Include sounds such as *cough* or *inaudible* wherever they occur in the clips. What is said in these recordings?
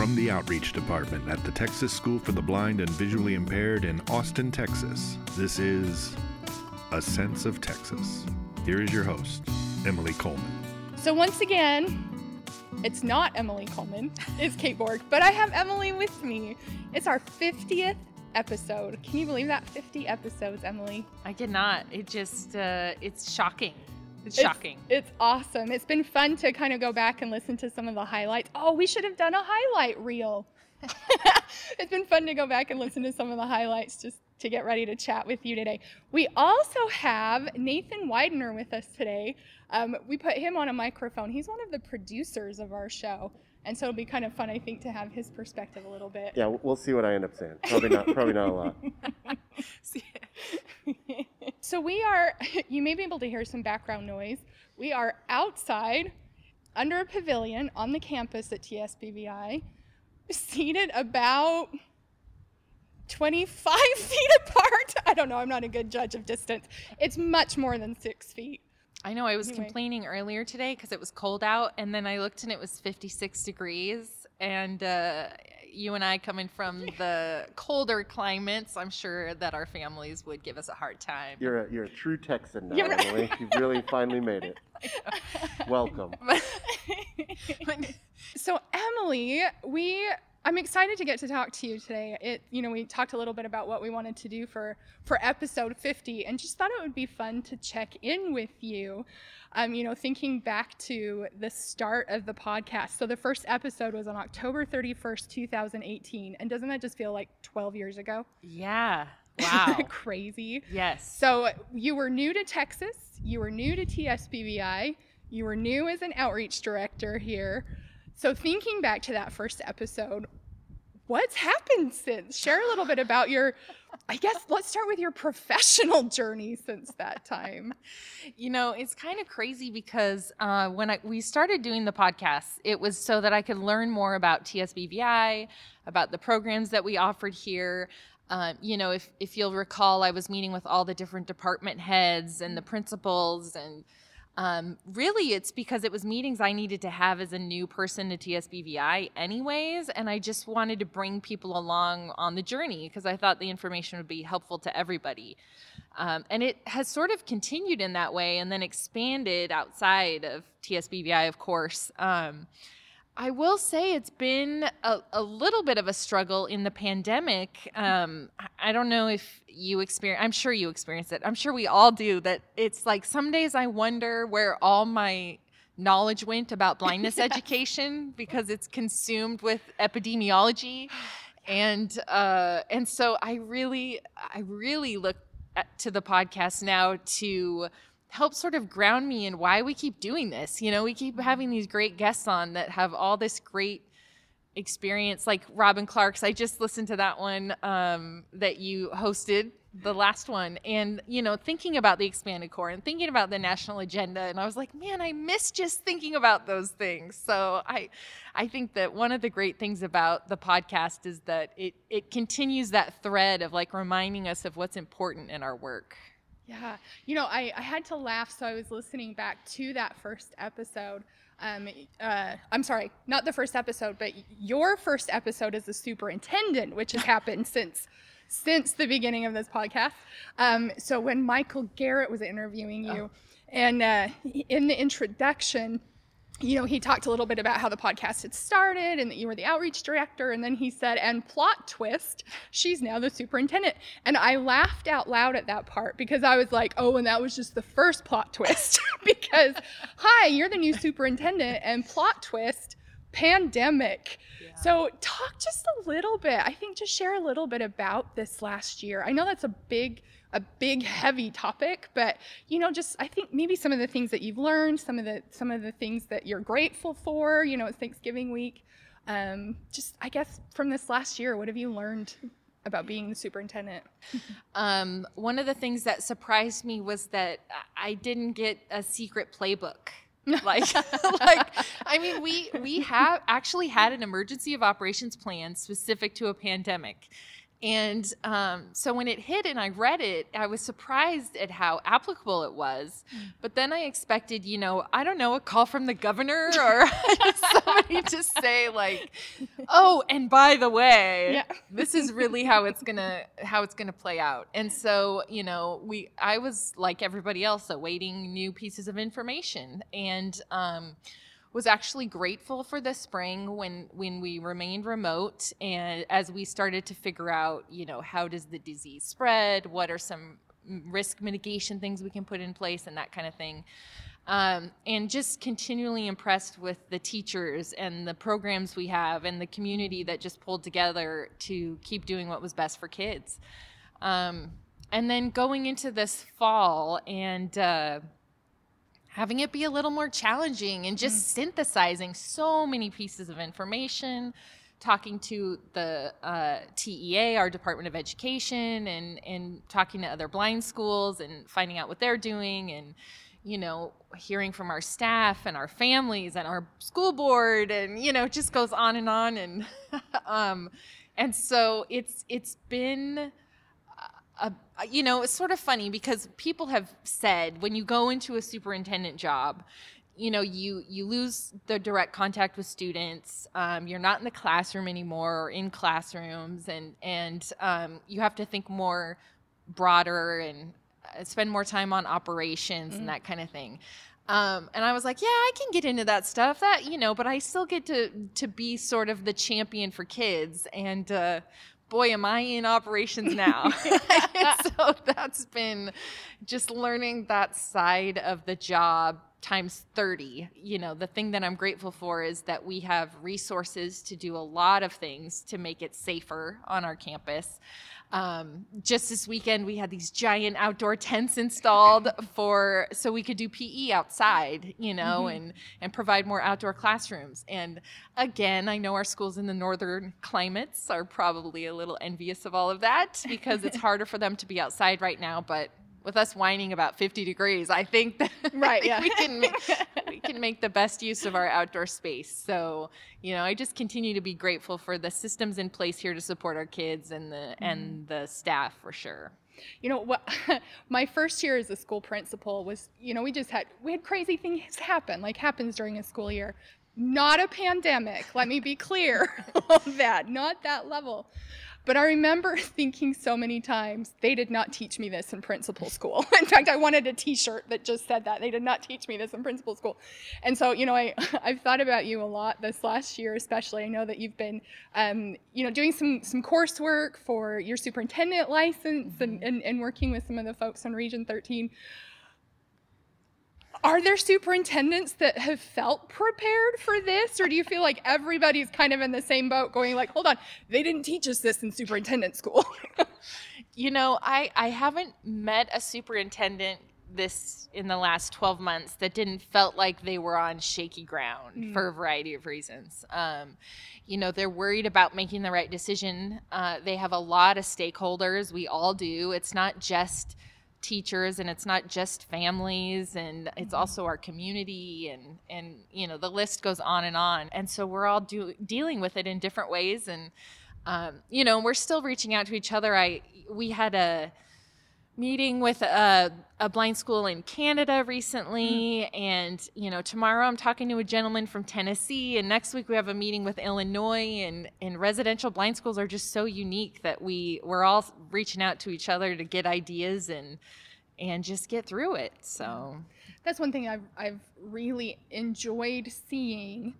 From the Outreach Department at the Texas School for the Blind and Visually Impaired in Austin, Texas, this is A Sense of Texas. Here is your host, Emily Coleman. So, once again, it's not Emily Coleman, *laughs* it's Kate Borg, but I have Emily with me. It's our 50th episode. Can you believe that? 50 episodes, Emily. I cannot. It just, uh, it's shocking. It's shocking. It's awesome. It's been fun to kind of go back and listen to some of the highlights. Oh, we should have done a highlight reel. *laughs* it's been fun to go back and listen to some of the highlights just to get ready to chat with you today. We also have Nathan Widener with us today. Um, we put him on a microphone. He's one of the producers of our show. And so it'll be kind of fun, I think, to have his perspective a little bit. Yeah, we'll see what I end up saying. Probably not. probably not a lot. *laughs* *laughs* so we are. *laughs* You may be able to hear some background noise. We are outside, under a pavilion on the campus at TSBVI, seated about 25 *laughs* feet apart. I don't know. I'm not a good judge of distance. It's much more than six feet. I know. I was Anyway. complaining earlier today because it was cold out, and then I looked and it was 56 degrees. And uh, you and I, coming from the colder climates, I'm sure that our families would give us a hard time. You're a, you're a true Texan now, You're right. Emily. You've really finally made it. *laughs* Welcome. *laughs* So Emily, we I'm excited to get to talk to you today. It you know, we talked a little bit about what we wanted to do for for episode 50 and just thought it would be fun to check in with you. Um, you know, thinking back to the start of the podcast. So the first episode was on October 31st, 2018. And doesn't that just feel like 12 years ago? yeah. *laughs* Wow. Crazy. yes. So you were new to Texas, you were new to TSBVI, you were new as an outreach director here. So thinking back to that first episode, what's happened since? Share a little bit about your I guess let's start with your professional journey since that time. You know, it's kind of crazy because uh, when I, we started doing the podcast, it was so that I could learn more about TSBVI, about the programs that we offered here. Um, you know, if, if you'll recall, I was meeting with all the different department heads and the principals, and um, really it's because it was meetings I needed to have as a new person to TSBVI, anyways. And I just wanted to bring people along on the journey because I thought the information would be helpful to everybody. Um, and it has sort of continued in that way and then expanded outside of TSBVI, of course. Um, I will say it's been a, a little bit of a struggle in the pandemic. Um, I- don't know if you experience, I'm sure you experience it. I'm sure we all do that. It's like some days I wonder where all my knowledge went about blindness *laughs* education because it's consumed with epidemiology. And uh, and so I really I really look at, to the podcast now to help sort of ground me in why we keep doing this. You know, we keep having these great guests on that have all this great experience, like Robin Clark's. I just listened to that one um, that you hosted, the last one, and you know, thinking about the expanded core and thinking about the national agenda, and I was like, man, I miss just thinking about those things. So I, I think that one of the great things about the podcast is that it it continues that thread of like reminding us of what's important in our work. Yeah. You know, I, I had to laugh, so I was listening back to that first episode. Um, uh, I'm sorry, not the first episode, but your first episode as the superintendent, which has *laughs* happened since since the beginning of this podcast. Um, so when Michael Garrett was interviewing you, and uh, in the introduction, you know, he talked a little bit about how the podcast had started and that you were the outreach director. And then he said, and plot twist, she's now the superintendent. And I laughed out loud at that part because I was like, oh, and that was just the first plot twist. *laughs* because, hi, you're the new superintendent, and plot twist, pandemic. So, talk just a little bit. I think just share a little bit about this last year. I know that's a big, a big, heavy topic, but you know, just I think maybe some of the things that you've learned, some of the some of the things that you're grateful for. You know, it's Thanksgiving week. Um, just I guess from this last year, what have you learned about being the superintendent? *laughs* Um, one of the things that surprised me was that I didn't get a secret playbook. *laughs* like, like I mean, we we have actually had an emergency of operations plan specific to a pandemic, And um, so when it hit and I read it, I was surprised at how applicable it was. But then I expected, you know, I don't know, a call from the governor or *laughs* somebody to say like, "Oh, and by the way, Yeah. this is really how it's gonna how it's gonna play out." And so, you know, we I was like everybody else, awaiting new pieces of information, and um, was actually grateful for the spring when when we remained remote and as we started to figure out you know how does the disease spread? What are some risk mitigation things we can put in place and that kind of thing. Um, and just continually impressed with the teachers and the programs we have and the community that just pulled together to keep doing what was best for kids. Um, and then going into this fall and uh, having it be a little more challenging and just synthesizing so many pieces of information talking to the uh, TEA, our Department of Education, and and talking to other blind schools and finding out what they're doing, and you know, hearing from our staff and our families and our school board, and you know, it just goes on and on, and *laughs* um, and so it's it's been a, you know, it's sort of funny because people have said when you go into a superintendent job, you know, you you lose the direct contact with students. Um, you're not in the classroom anymore, or in classrooms, and and um, you have to think more broader and uh, spend more time on operations and that kind of thing. Um, and I was like, yeah, I can get into that stuff. That you know, but I still get to to be sort of the champion for kids. And uh, boy, am I in operations now. *laughs* *laughs* so that's been just learning that side of the job times 30. You know, the thing that I'm grateful for is that we have resources to do a lot of things to make it safer on our campus. Um, just this weekend, we had these giant outdoor tents installed for so we could do PE outside, you know, and and provide more outdoor classrooms. And again, I know our schools in the northern climates are probably a little envious of all of that because it's *laughs* harder for them to be outside right now, but with us whining about 50 degrees, I think that *laughs* Right, think yeah. we can make, *laughs* we can make the best use of our outdoor space. So, you know, I just continue to be grateful for the systems in place here to support our kids and the mm-hmm. and the staff for sure. You know what? *laughs* My first year as a school principal was, you know, we just had we had crazy things happen, like happens during a school year. Not a pandemic. Let me be clear of that. Not that level. But I remember *laughs* thinking so many times, they did not teach me this in principal school. *laughs* In fact, I wanted a T-shirt that just said that they did not teach me this in principal school. And so, you know, I *laughs* I've thought about you a lot this last year, especially. I know that you've been, um, you know, doing some some coursework for your superintendent license and, and and working with some of the folks on Region 13. Are there superintendents that have felt prepared for this, or do you feel like everybody's kind of in the same boat, going like, "Hold on, they didn't teach us this in superintendent school"? *laughs* You know, I I haven't met a superintendent this in the last 12 months that didn't felt like they were on shaky ground for a variety of reasons. Um, you know, they're worried about making the right decision. Uh, they have a lot of stakeholders. We all do. It's not just teachers and it's not just families and it's also our community and and you know the list goes on and on. And so we're all do, dealing with it in different ways and um, you know we're still reaching out to each other. I we had a meeting with a, a blind school in Canada recently, mm-hmm. and you know tomorrow I'm talking to a gentleman from Tennessee, and next week we have a meeting with Illinois, and and residential blind schools are just so unique that we we're all reaching out to each other to get ideas and and just get through it. So That's one thing I've I've really enjoyed seeing.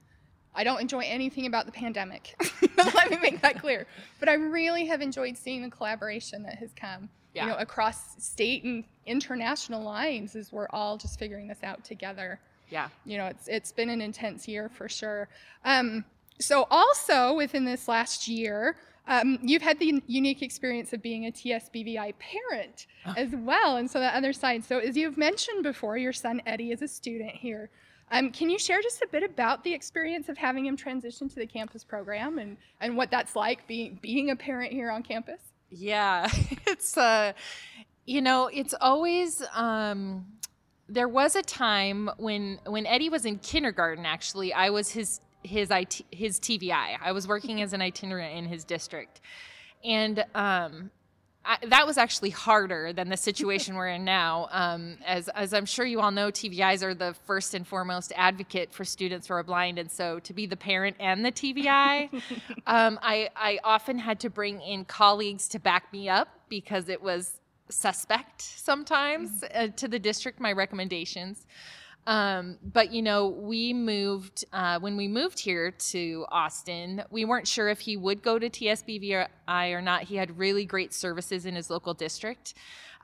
I don't enjoy anything about the pandemic. *laughs* *laughs* Let me make that clear. But I really have enjoyed seeing the collaboration that has come, Yeah. you know, across state and international lines as we're all just figuring this out together. yeah, You know, it's it's been an intense year for sure. Um, so also within this last year, um, you've had the unique experience of being a TSBVI parent as well, and so the other side. So as you've mentioned before, your son Eddie is a student here. Um, can you share just a bit about the experience of having him transition to the campus program and, and what that's like being being a parent here on campus? Yeah, *laughs* it's uh, you know, it's always um, there was a time when when Eddie was in kindergarten. Actually, I was his his IT, his TVI. I was working *laughs* as an itinerant in his district, and um, I, that was actually harder than the situation we're in now. Um, as, as I'm sure you all know, TVIs are the first and foremost advocate for students who are blind. And so to be the parent and the TVI, *laughs* um, I, I often had to bring in colleagues to back me up because it was suspect sometimes uh, to the district, my recommendations. Um, but you know, we moved uh, when we moved here to Austin. We weren't sure if he would go to TSBVI or not. He had really great services in his local district.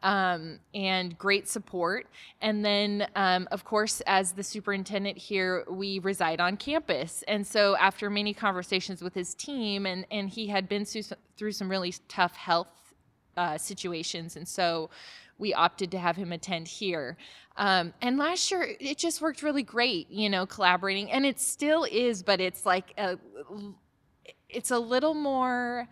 Um, and great support. And then, um, of course, as the superintendent here, we reside on campus. And so, after many conversations with his team, and, and he had been through some, through some really tough health uh, situations, and so we opted to have him attend here. Um, and last year, it just worked really great, you know, collaborating, and it still is, but it's like a, it's a little more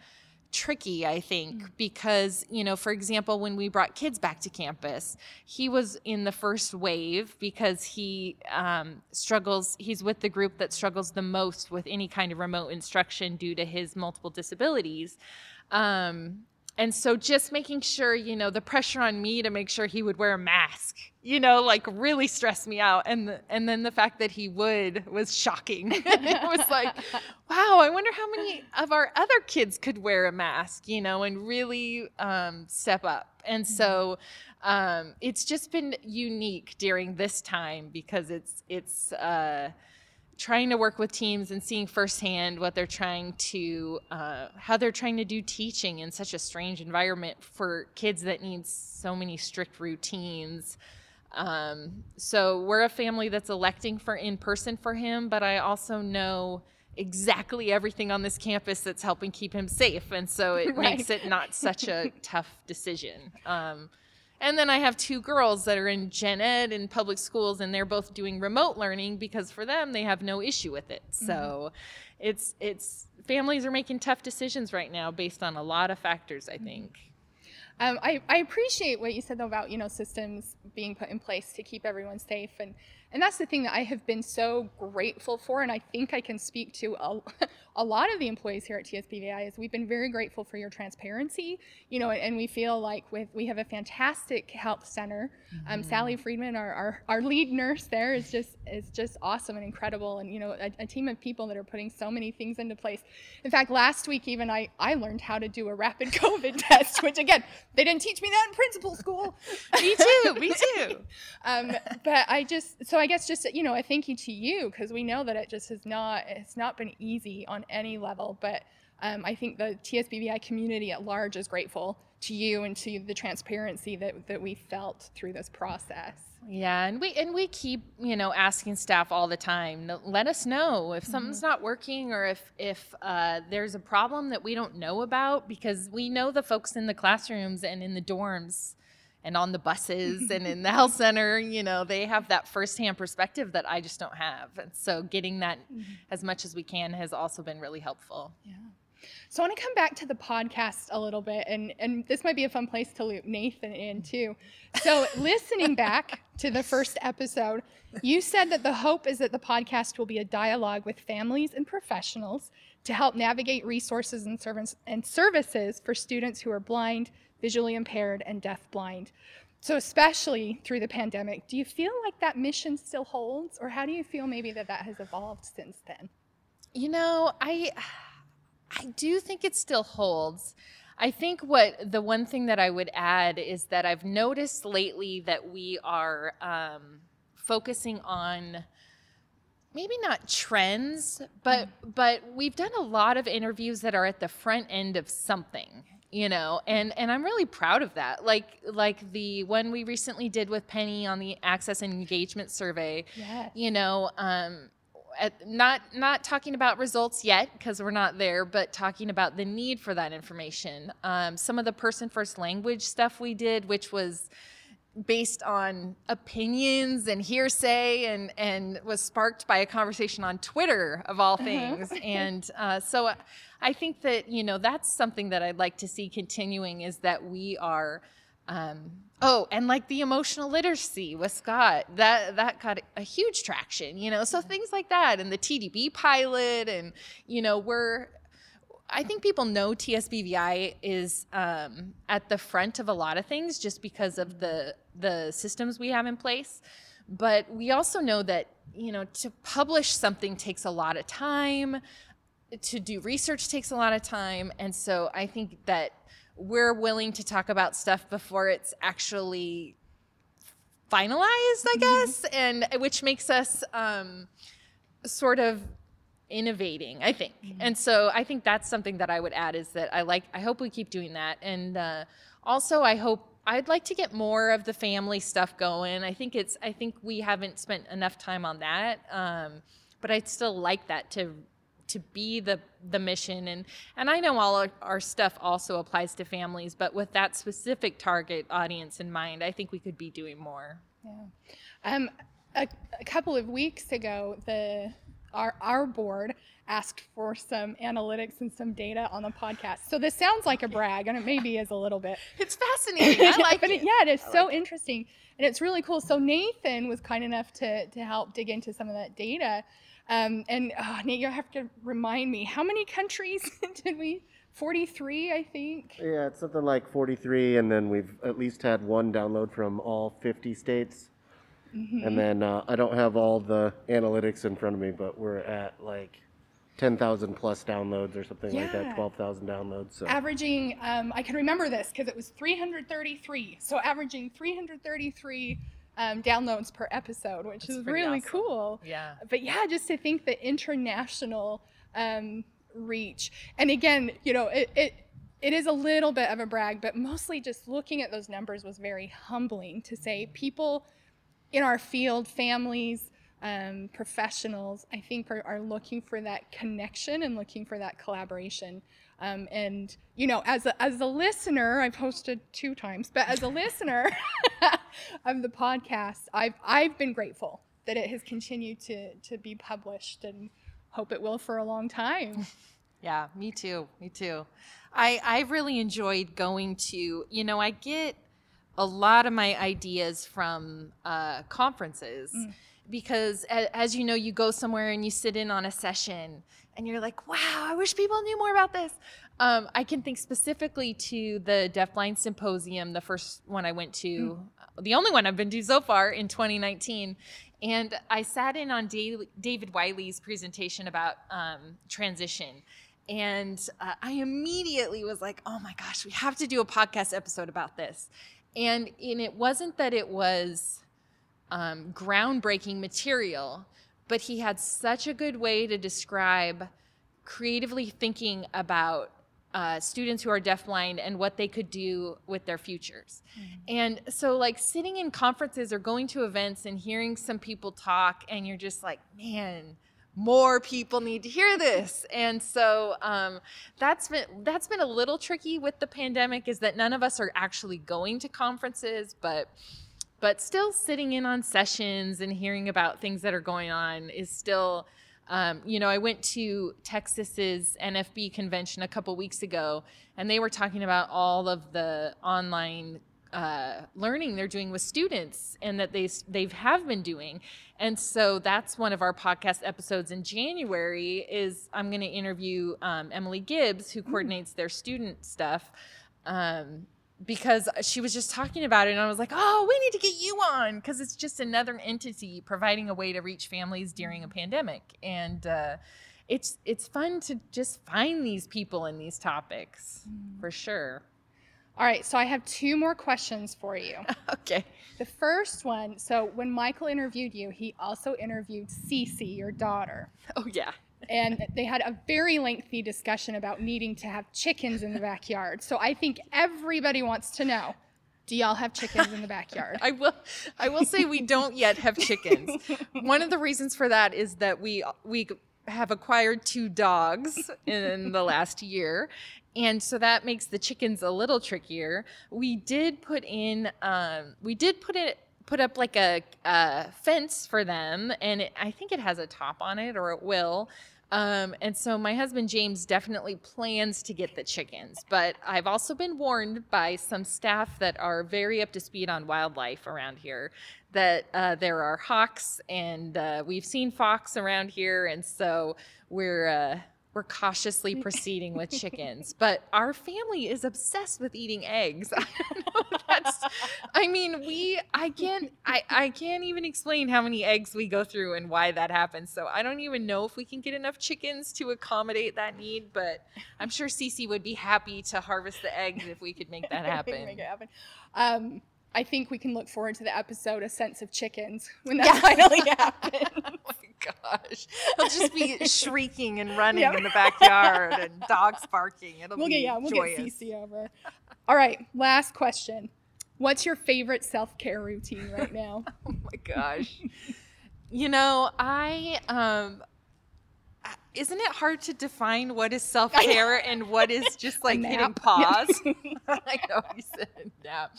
tricky, I think, mm. because, you know, for example, when we brought kids back to campus, he was in the first wave because he um, struggles, he's with the group that struggles the most with any kind of remote instruction due to his multiple disabilities. Um, and so just making sure, you know, the pressure on me to make sure he would wear a mask, you know, like really stressed me out. And the, and then the fact that he would was shocking. *laughs* it was like, *laughs* wow, I wonder how many of our other kids could wear a mask, you know, and really um, step up. And so um, it's just been unique during this time because it's it's. Uh, trying to work with teams and seeing firsthand what they're trying to uh, how they're trying to do teaching in such a strange environment for kids that need so many strict routines. Um, so we're a family that's electing for in person for him but i also know exactly everything on this campus that's helping keep him safe. And so it *laughs* right. makes it not such a tough decision. Um, and then I have two girls that are in gen ed in public schools, and they're both doing remote learning because for them they have no issue with it. Mm-hmm. So it's it's families are making tough decisions right now based on a lot of factors, I think. Um, I, I appreciate what you said though about you know systems being put in place to keep everyone safe and and that's the thing that I have been so grateful for, and I think I can speak to a, *laughs* a lot of the employees here at TSBVI is we've been very grateful for your transparency, you know, and we feel like with we have a fantastic health center. Mm-hmm. Um, Sally Friedman, our, our, our lead nurse there, is just is just awesome and incredible, and you know, a, a team of people that are putting so many things into place. In fact, last week even I I learned how to do a rapid *laughs* COVID test, which again they didn't teach me that in principal school. *laughs* me too, me too. um, but I just so I I guess just you know a thank you to you because we know that it just has not it's not been easy on any level, but um, I think the TSBVI community at large is grateful to you and to the transparency that that we felt through this process. Yeah, and we and we keep you know asking staff all the time. Let us know if something's mm-hmm. not working or if if uh, there's a problem that we don't know about because we know the folks in the classrooms and in the dorms and on the buses *laughs* and in the health center, you know, they have that firsthand perspective that I just don't have. And so getting that mm-hmm. as much as we can has also been really helpful. Yeah. So I want to come back to the podcast a little bit, and, and this might be a fun place to loop Nathan in too. So, listening *laughs* back to the first episode, you said that the hope is that the podcast will be a dialogue with families and professionals to help navigate resources and, service, and services for students who are blind, visually impaired, and deafblind. So, especially through the pandemic, do you feel like that mission still holds, or how do you feel maybe that that has evolved since then? You know, I I do think it still holds. I think what the one thing that I would add is that I've noticed lately that we are um, focusing on maybe not trends, but mm. but we've done a lot of interviews that are at the front end of something you know and and i'm really proud of that like like the one we recently did with penny on the access and engagement survey yes. you know um at, not not talking about results yet because we're not there but talking about the need for that information um, some of the person first language stuff we did which was based on opinions and hearsay and and was sparked by a conversation on Twitter of all uh-huh. things. *laughs* and uh, so I think that you know that's something that I'd like to see continuing is that we are. Um, oh, and like the emotional literacy with Scott, that that got a huge traction, you know. So things like that, and the TDB pilot, and you know, we're I think people know TSBVI is um, at the front of a lot of things just because of the the systems we have in place. But we also know that you know to publish something takes a lot of time. To do research takes a lot of time, and so I think that we're willing to talk about stuff before it's actually finalized, I guess, and which makes us um, sort of innovating i think. Mm-hmm. and so i think that's something that i would add is that i like i hope we keep doing that. And uh, also i hope i'd like to get more of the family stuff going. I think it's i think we haven't spent enough time on that um, but i'd still like that to to be the the mission and and i know all our, our stuff also applies to families but with that specific target audience in mind i think we could be doing more yeah um a, a couple of weeks ago the our, our board asked for some analytics and some data on the podcast. So this sounds like a brag, and it maybe is a little bit. *laughs* It's fascinating. I *laughs* like but it. yeah, it is I so like interesting, it. and it's really cool. So Nathan was kind enough to to help dig into some of that data. Um, and oh, Nate, you have to remind me how many countries *laughs* did we? 43, I think. Yeah, it's something like 43, and then we've at least had one download from all 50 states. Mm-hmm. And then uh, I don't have all the analytics in front of me, but we're at like 10,000 plus downloads or something yeah. like that, 12,000 downloads. So. Averaging, um, I can remember this because it was 333. So averaging 333 um, downloads per episode, which That's is really awesome. cool. Yeah. But yeah, just to think the international um, reach. And again, you know, it, it it is a little bit of a brag, but mostly just looking at those numbers was very humbling to say people in our field, families, um, professionals, I think are, are, looking for that connection and looking for that collaboration. Um, and you know, as a, as a listener, I've hosted two times, but as a listener *laughs* of the podcast, I've I've been grateful that it has continued to to be published, and hope it will for a long time. *laughs* Yeah, me too. Me too. I I really enjoyed going to. You know, I get a lot of my ideas from uh, conferences mm. Because as you know you go somewhere and you sit in on a session and you're like wow i wish people knew more about this. Um, i can think specifically to the deafblind symposium the first one i went to mm. the only one i've been to so far in 2019 and i sat in on david wiley's presentation about um, transition. And uh, I immediately was like, oh my gosh, we have to do a podcast episode about this. And and it wasn't that it was um, groundbreaking material, but he had such a good way to describe creatively thinking about uh, students who are deafblind and what they could do with their futures. Mm-hmm. And so, like sitting in conferences or going to events and hearing some people talk, and you're just like, man, more people need to hear this and so um, that's been that's been a little tricky with the pandemic is that none of us are actually going to conferences but but still sitting in on sessions and hearing about things that are going on is still um, you know i went to texas's nfb convention a couple weeks ago and they were talking about all of the online uh, learning they're doing with students and that they they have been doing. And so that's one of our podcast episodes in january is i'm going to interview um, emily gibbs who coordinates their student stuff um, because she was just talking about it and i was like oh we need to get you on because it's just another entity providing a way to reach families during a pandemic and uh, it's it's fun to just find these people in these topics mm. for sure all right, so I have two more questions for you. *laughs* okay. The first one so when Michael interviewed you, he also interviewed Cece, your daughter. Oh, yeah. And they had a very lengthy discussion about needing to have chickens in the backyard. So I think everybody wants to know do y'all have chickens in the backyard? *laughs* I will I will say we don't yet have chickens. One of the reasons for that is that we we have acquired two dogs in the last year and so that makes the chickens a little trickier. We did put in, um, we did put it put up like a, a fence for them, and it, I think it has a top on it, or it will. Um, and so my husband James definitely plans to get the chickens, but I've also been warned by some staff that are very up to speed on wildlife around here that uh, there are hawks, and uh, we've seen fox around here, and so we're uh, we're cautiously proceeding with *laughs* chickens. But our family is obsessed with eating eggs. *laughs* I know. That's, I mean, we, I can't, I, I can't even explain how many eggs we go through and why that happens. So I don't even know if we can get enough chickens to accommodate that need. But I'm sure Cece would be happy to harvest the eggs if we could make that *laughs* happen. make it happen. Um, I think we can look forward to the episode "A Sense of Chickens" when that *laughs* finally happens. *laughs* oh my gosh. He'll just be *laughs* shrieking and running Yep. in the backyard and dogs barking. It'll We'll be get yeah, we'll joyous. get Cece over. All right, last question. What's your favorite self care routine right now? Oh my gosh. you know, I um isn't it hard to define what is *laughs* self care and what is just like hitting pause? *laughs* *laughs* I know you said nap.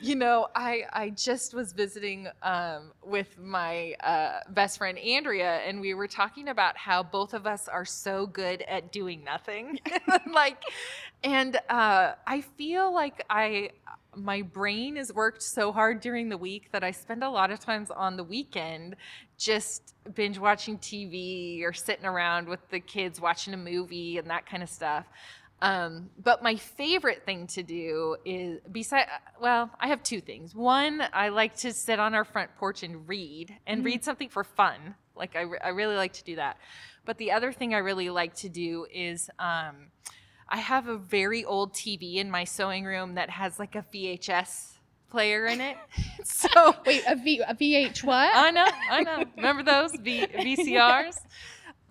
You know, I I just was visiting um, with my uh, best friend Andrea, and we were talking about how both of us are so good at doing nothing. like, and uh, I feel like I my brain has worked so hard during the week that I spend a lot of times on the weekend just binge watching TV or sitting around with the kids watching a movie and that kind of stuff. Um, but my favorite thing to do is beside well, I have two things. One, I like to sit on our front porch and read and read something for fun. Like I, re- I really like to do that. But the other thing I really like to do is um, I have a very old TV in my sewing room that has like a VHS player in it. *laughs* *laughs* so Wait, a V a VH what? I know, I know. Remember those v- VCRs? *laughs*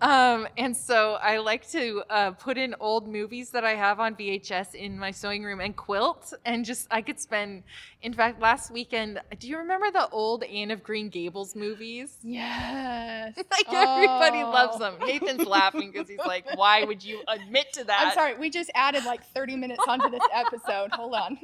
Um, and so I like to uh, put in old movies that I have on VHS in my sewing room and quilt, and just I could spend. In fact, last weekend, do you remember the old Anne of Green Gables movies? yes. Like everybody loves Oh. them. Nathan's laughing because he's like, "Why would you admit to that?" I'm sorry, we just added like 30 minutes onto this episode. Hold on.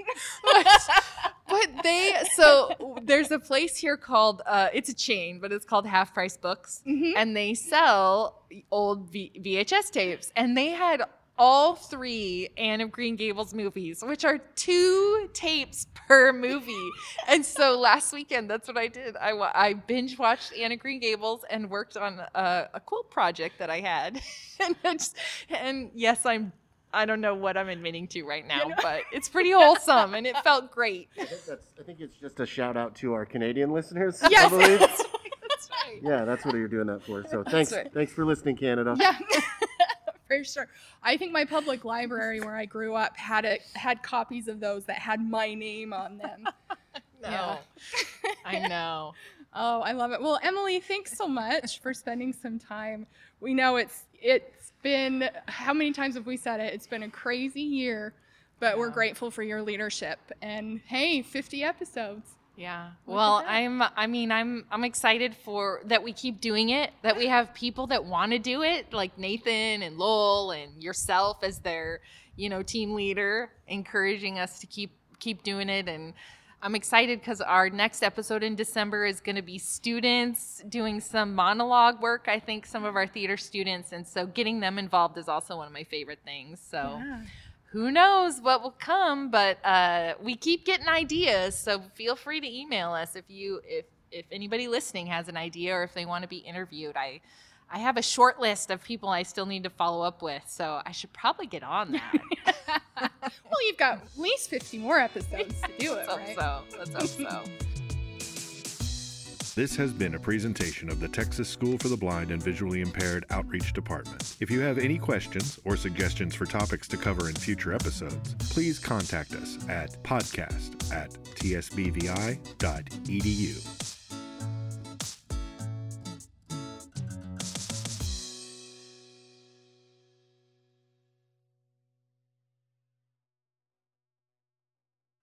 But they so there's a place here called uh, it's a chain but it's called half price books Mhm. and they sell old v- vhs tapes and they had all three Anne of Green Gables movies, which are two tapes per movie. *laughs* and so last weekend, that's what I did. I, I binge watched Anne of Green Gables and worked on a, a quilt project that I had. *laughs* and, it's, and yes, I'm. I don't know what I'm admitting to right now, but it's *laughs* pretty wholesome and it felt great. I think, that's, I think it's just a shout out to our Canadian listeners. Yes. I *laughs* believe. That's right. Yeah, that's what you're doing that for. So thanks, right. thanks for listening, Canada. Yeah. *laughs* For sure. I think my public library where I grew up had a had copies of those that had my name on them. No. Yeah. I know. Oh, I love it. Well, Emily, thanks so much for spending some time. We know it's it's been how many times have we said it? It's been a crazy year, but we're grateful for your leadership. And hey, 50 episodes. Yeah. Look Well. I'm I mean, I'm I'm excited for that we keep doing it, that we have people that want to do it, like Nathan and Lowell and yourself as their, you know, team leader, encouraging us to keep keep doing it and I'm excited because our next episode in December is going to be students doing some monologue work. I think some of our theater students, and so getting them involved is also one of my favorite things. So, Yeah. who knows what will come but uh, we keep getting ideas so feel free to email us if you if if anybody listening has an idea or if they want to be interviewed i i have a short list of people i still need to follow up with so i should probably get on that *laughs* Well, you've got at least 50 more episodes to do *laughs* it, let's hope right? so let's hope so This has been a presentation of the Texas School for the Blind and Visually Impaired Outreach Department. If you have any questions or suggestions for topics to cover in future episodes, please contact us at podcast at tsbvi.edu.